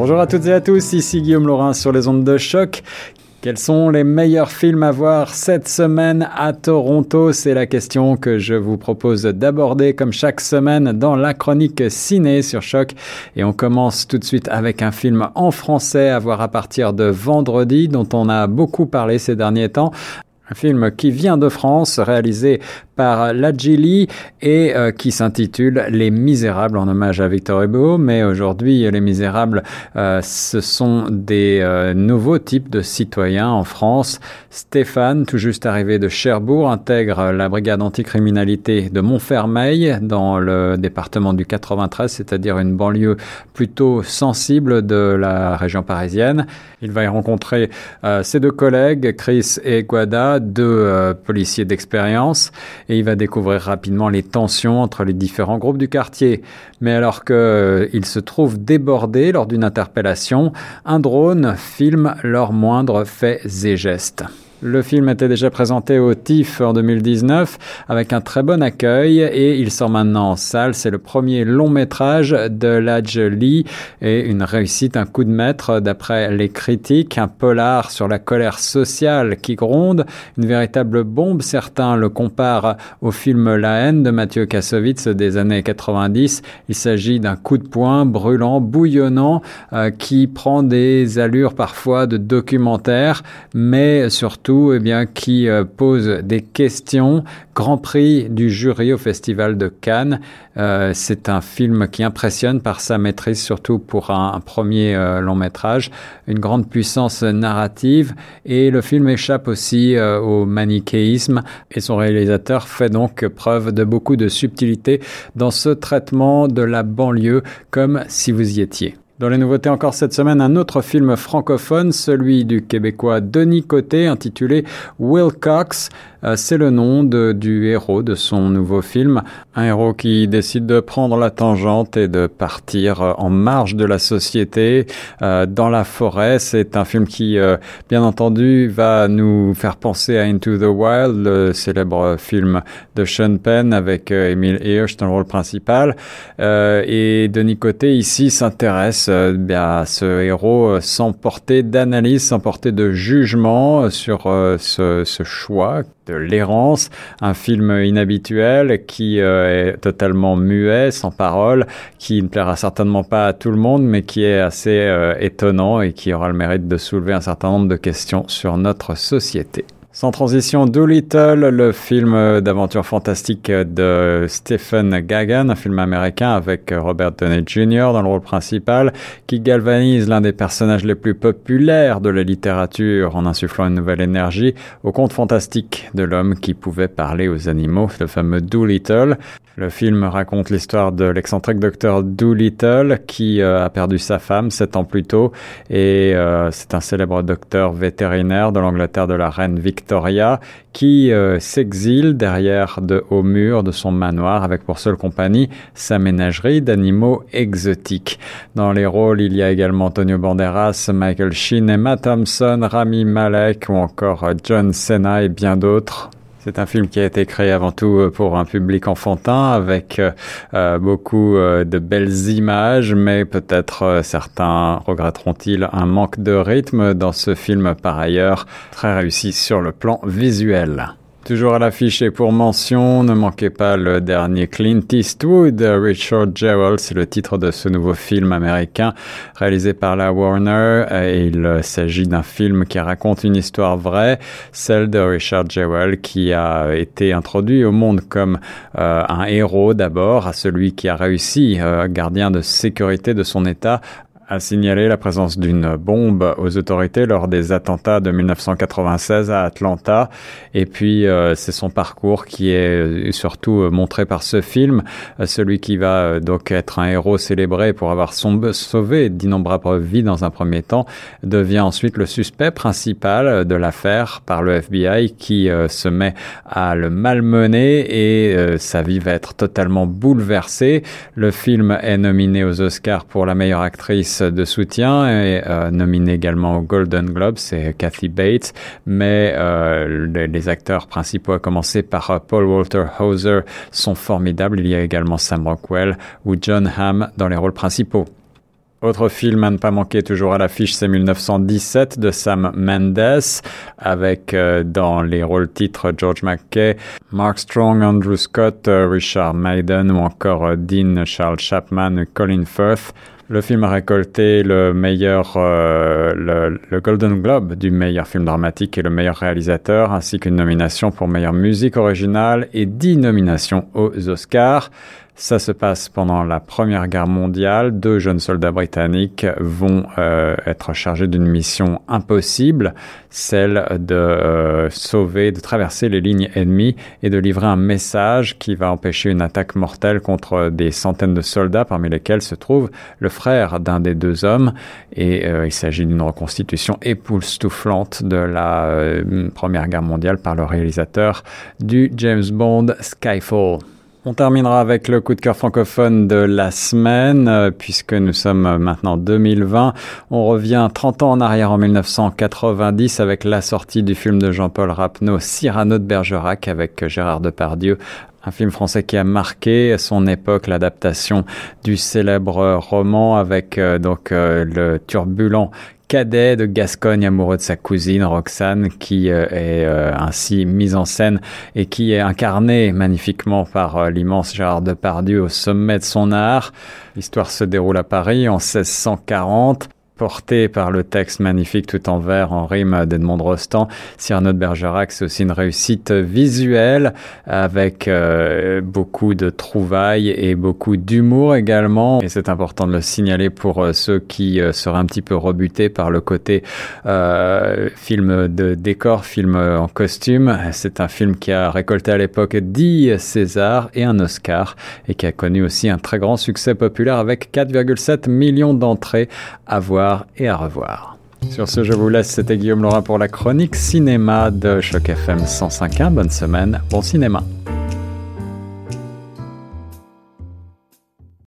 Bonjour à toutes et à tous, ici Guillaume Laurin sur les ondes de choc. Quels sont les meilleurs films à voir cette semaine à Toronto? C'est la question que je vous propose d'aborder comme chaque semaine dans la chronique ciné sur Choc. Et on commence tout de suite avec un film en français à voir à partir de vendredi dont on a beaucoup parlé ces derniers temps. Un film qui vient de France, réalisé par Lajili et euh, qui s'intitule Les Misérables en hommage à Victor Hugo. Mais aujourd'hui, Les Misérables, euh, ce sont des euh, nouveaux types de citoyens en France. Stéphane, tout juste arrivé de Cherbourg, intègre la brigade anticriminalité de Montfermeil dans le département du 93, c'est-à-dire une banlieue plutôt sensible de la région parisienne. Il va y rencontrer ses deux collègues, Chris et Guada, deux policiers d'expérience et il va découvrir rapidement les tensions entre les différents groupes du quartier. Mais alors qu'il euh, se trouve débordé lors d'une interpellation, un drone filme leurs moindres faits et gestes. Le film était déjà présenté au TIFF en 2019 avec un très bon accueil et il sort maintenant en salle. C'est le premier long métrage de Laj Lee et une réussite, un coup de maître d'après les critiques. Un polar sur la colère sociale qui gronde, une véritable bombe. Certains le comparent au film La haine de Mathieu Kassovitz des années 90. Il s'agit d'un coup de poing brûlant, bouillonnant, euh, qui prend des allures parfois de documentaire, mais surtout eh bien, qui euh, pose des questions. Grand Prix du jury au Festival de Cannes. Euh, c'est un film qui impressionne par sa maîtrise, surtout pour un, premier euh, long métrage, une grande puissance narrative. Et le film échappe aussi au manichéisme. Et son réalisateur fait donc preuve de beaucoup de subtilité dans ce traitement de la banlieue, comme si vous y étiez. Dans les nouveautés encore cette semaine, un autre film francophone, celui du Québécois Denis Côté, intitulé Wilcox. Euh, c'est le nom du héros de son nouveau film. Un héros qui décide de prendre la tangente et de partir euh, en marge de la société euh, dans la forêt. C'est un film qui, bien entendu, va nous faire penser à Into the Wild, le célèbre film de Sean Penn avec Emile Hirsch dans le rôle principal. et Denis Côté ici s'intéresse à ce héros sans porter d'analyse, sans porter de jugement sur ce, ce choix de l'errance, un film inhabituel qui euh, est totalement muet, sans parole, qui ne plaira certainement pas à tout le monde, mais qui est assez euh, étonnant et qui aura le mérite de soulever un certain nombre de questions sur notre société. Sans transition, Doolittle, le film d'aventure fantastique de Stephen Gagan, un film américain avec Robert Downey Jr. dans le rôle principal, qui galvanise l'un des personnages les plus populaires de la littérature en insufflant une nouvelle énergie au conte fantastique de l'homme qui pouvait parler aux animaux, le fameux Doolittle. Le film raconte l'histoire de l'excentrique docteur Doolittle qui euh, a perdu sa femme sept ans plus tôt et euh, c'est un célèbre docteur vétérinaire de l'Angleterre de la reine Victoria qui euh, s'exile derrière de hauts murs de son manoir avec pour seule compagnie sa ménagerie d'animaux exotiques. Dans les rôles, il y a également Antonio Banderas, Michael Sheen, Emma Thompson, Rami Malek ou encore John Cena et bien d'autres. C'est un film qui a été créé avant tout euh, pour un public enfantin avec euh, euh, beaucoup de belles images, mais peut-être certains regretteront-ils un manque de rythme dans ce film par ailleurs très réussi sur le plan visuel. Toujours à l'affiche et pour mention, ne manquez pas le dernier Clint Eastwood, Richard Jewell, c'est le titre de ce nouveau film américain réalisé par la Warner. Il s'agit d'un film qui raconte une histoire vraie, celle de Richard Jewell qui a été introduit au monde comme euh, un héros d'abord, à celui qui a réussi, euh, gardien de sécurité de son État, a signalé la présence d'une bombe aux autorités lors des attentats de 1996 à Atlanta. Et puis, euh, c'est son parcours qui est euh, surtout euh, montré par ce film. celui qui va donc être un héros célébré pour avoir sauvé d'innombrables vies dans un premier temps, devient ensuite le suspect principal de l'affaire par le FBI qui se met à le malmener et sa vie va être totalement bouleversée. Le film est nominé aux Oscars pour la meilleure actrice de soutien et euh, nominé également au Golden Globe, c'est Kathy Bates, mais euh, les, acteurs principaux, à commencer par euh, Paul Walter Hauser, sont formidables. Il y a également Sam Rockwell ou John Hamm dans les rôles principaux. Autre film à ne pas manquer toujours à l'affiche, c'est 1917 de Sam Mendes, avec euh, dans les rôles titres George McKay, Mark Strong, Andrew Scott, Richard Maiden ou encore euh, Dean Charles Chapman, Colin Firth. Le film a récolté le meilleur, le, le, Golden Globe du meilleur film dramatique et le meilleur réalisateur, ainsi qu'une nomination pour meilleure musique originale et dix nominations aux Oscars. Ça se passe pendant la Première Guerre mondiale. Deux jeunes soldats britanniques vont euh, être chargés d'une mission impossible, celle de euh, sauver, de traverser les lignes ennemies et de livrer un message qui va empêcher une attaque mortelle contre des centaines de soldats, parmi lesquels se trouve le frère d'un des deux hommes. Et euh, il s'agit d'une reconstitution époustouflante de la Première Guerre mondiale par le réalisateur du James Bond Skyfall. On terminera avec le coup de cœur francophone de la semaine, euh, puisque nous sommes maintenant 2020. On revient 30 ans en arrière en 1990 avec la sortie du film de Jean-Paul Rapneau, Cyrano de Bergerac, avec Gérard Depardieu, un film français qui a marqué son époque, l'adaptation du célèbre roman avec euh, donc euh, le turbulent cadet de Gascogne amoureux de sa cousine Roxane qui euh, est ainsi mise en scène et qui est incarnée magnifiquement par euh, l'immense Gérard Depardieu au sommet de son art. L'histoire se déroule à Paris en 1640 porté par le texte magnifique tout en vert en rime d'Edmond Rostand. Cyrano de Bergerac, c'est aussi une réussite visuelle avec euh, beaucoup de trouvailles et beaucoup d'humour également. Et c'est important de le signaler pour euh, ceux qui euh, seraient un petit peu rebutés par le côté film de décor, film en costume. C'est un film qui a récolté à l'époque 10 Césars et un Oscar et qui a connu aussi un très grand succès populaire avec 4,7 millions d'entrées à voir et à revoir. Sur ce, je vous laisse. C'était Guillaume Laurent pour la chronique cinéma de Choc FM 105.1. Bonne semaine, bon cinéma.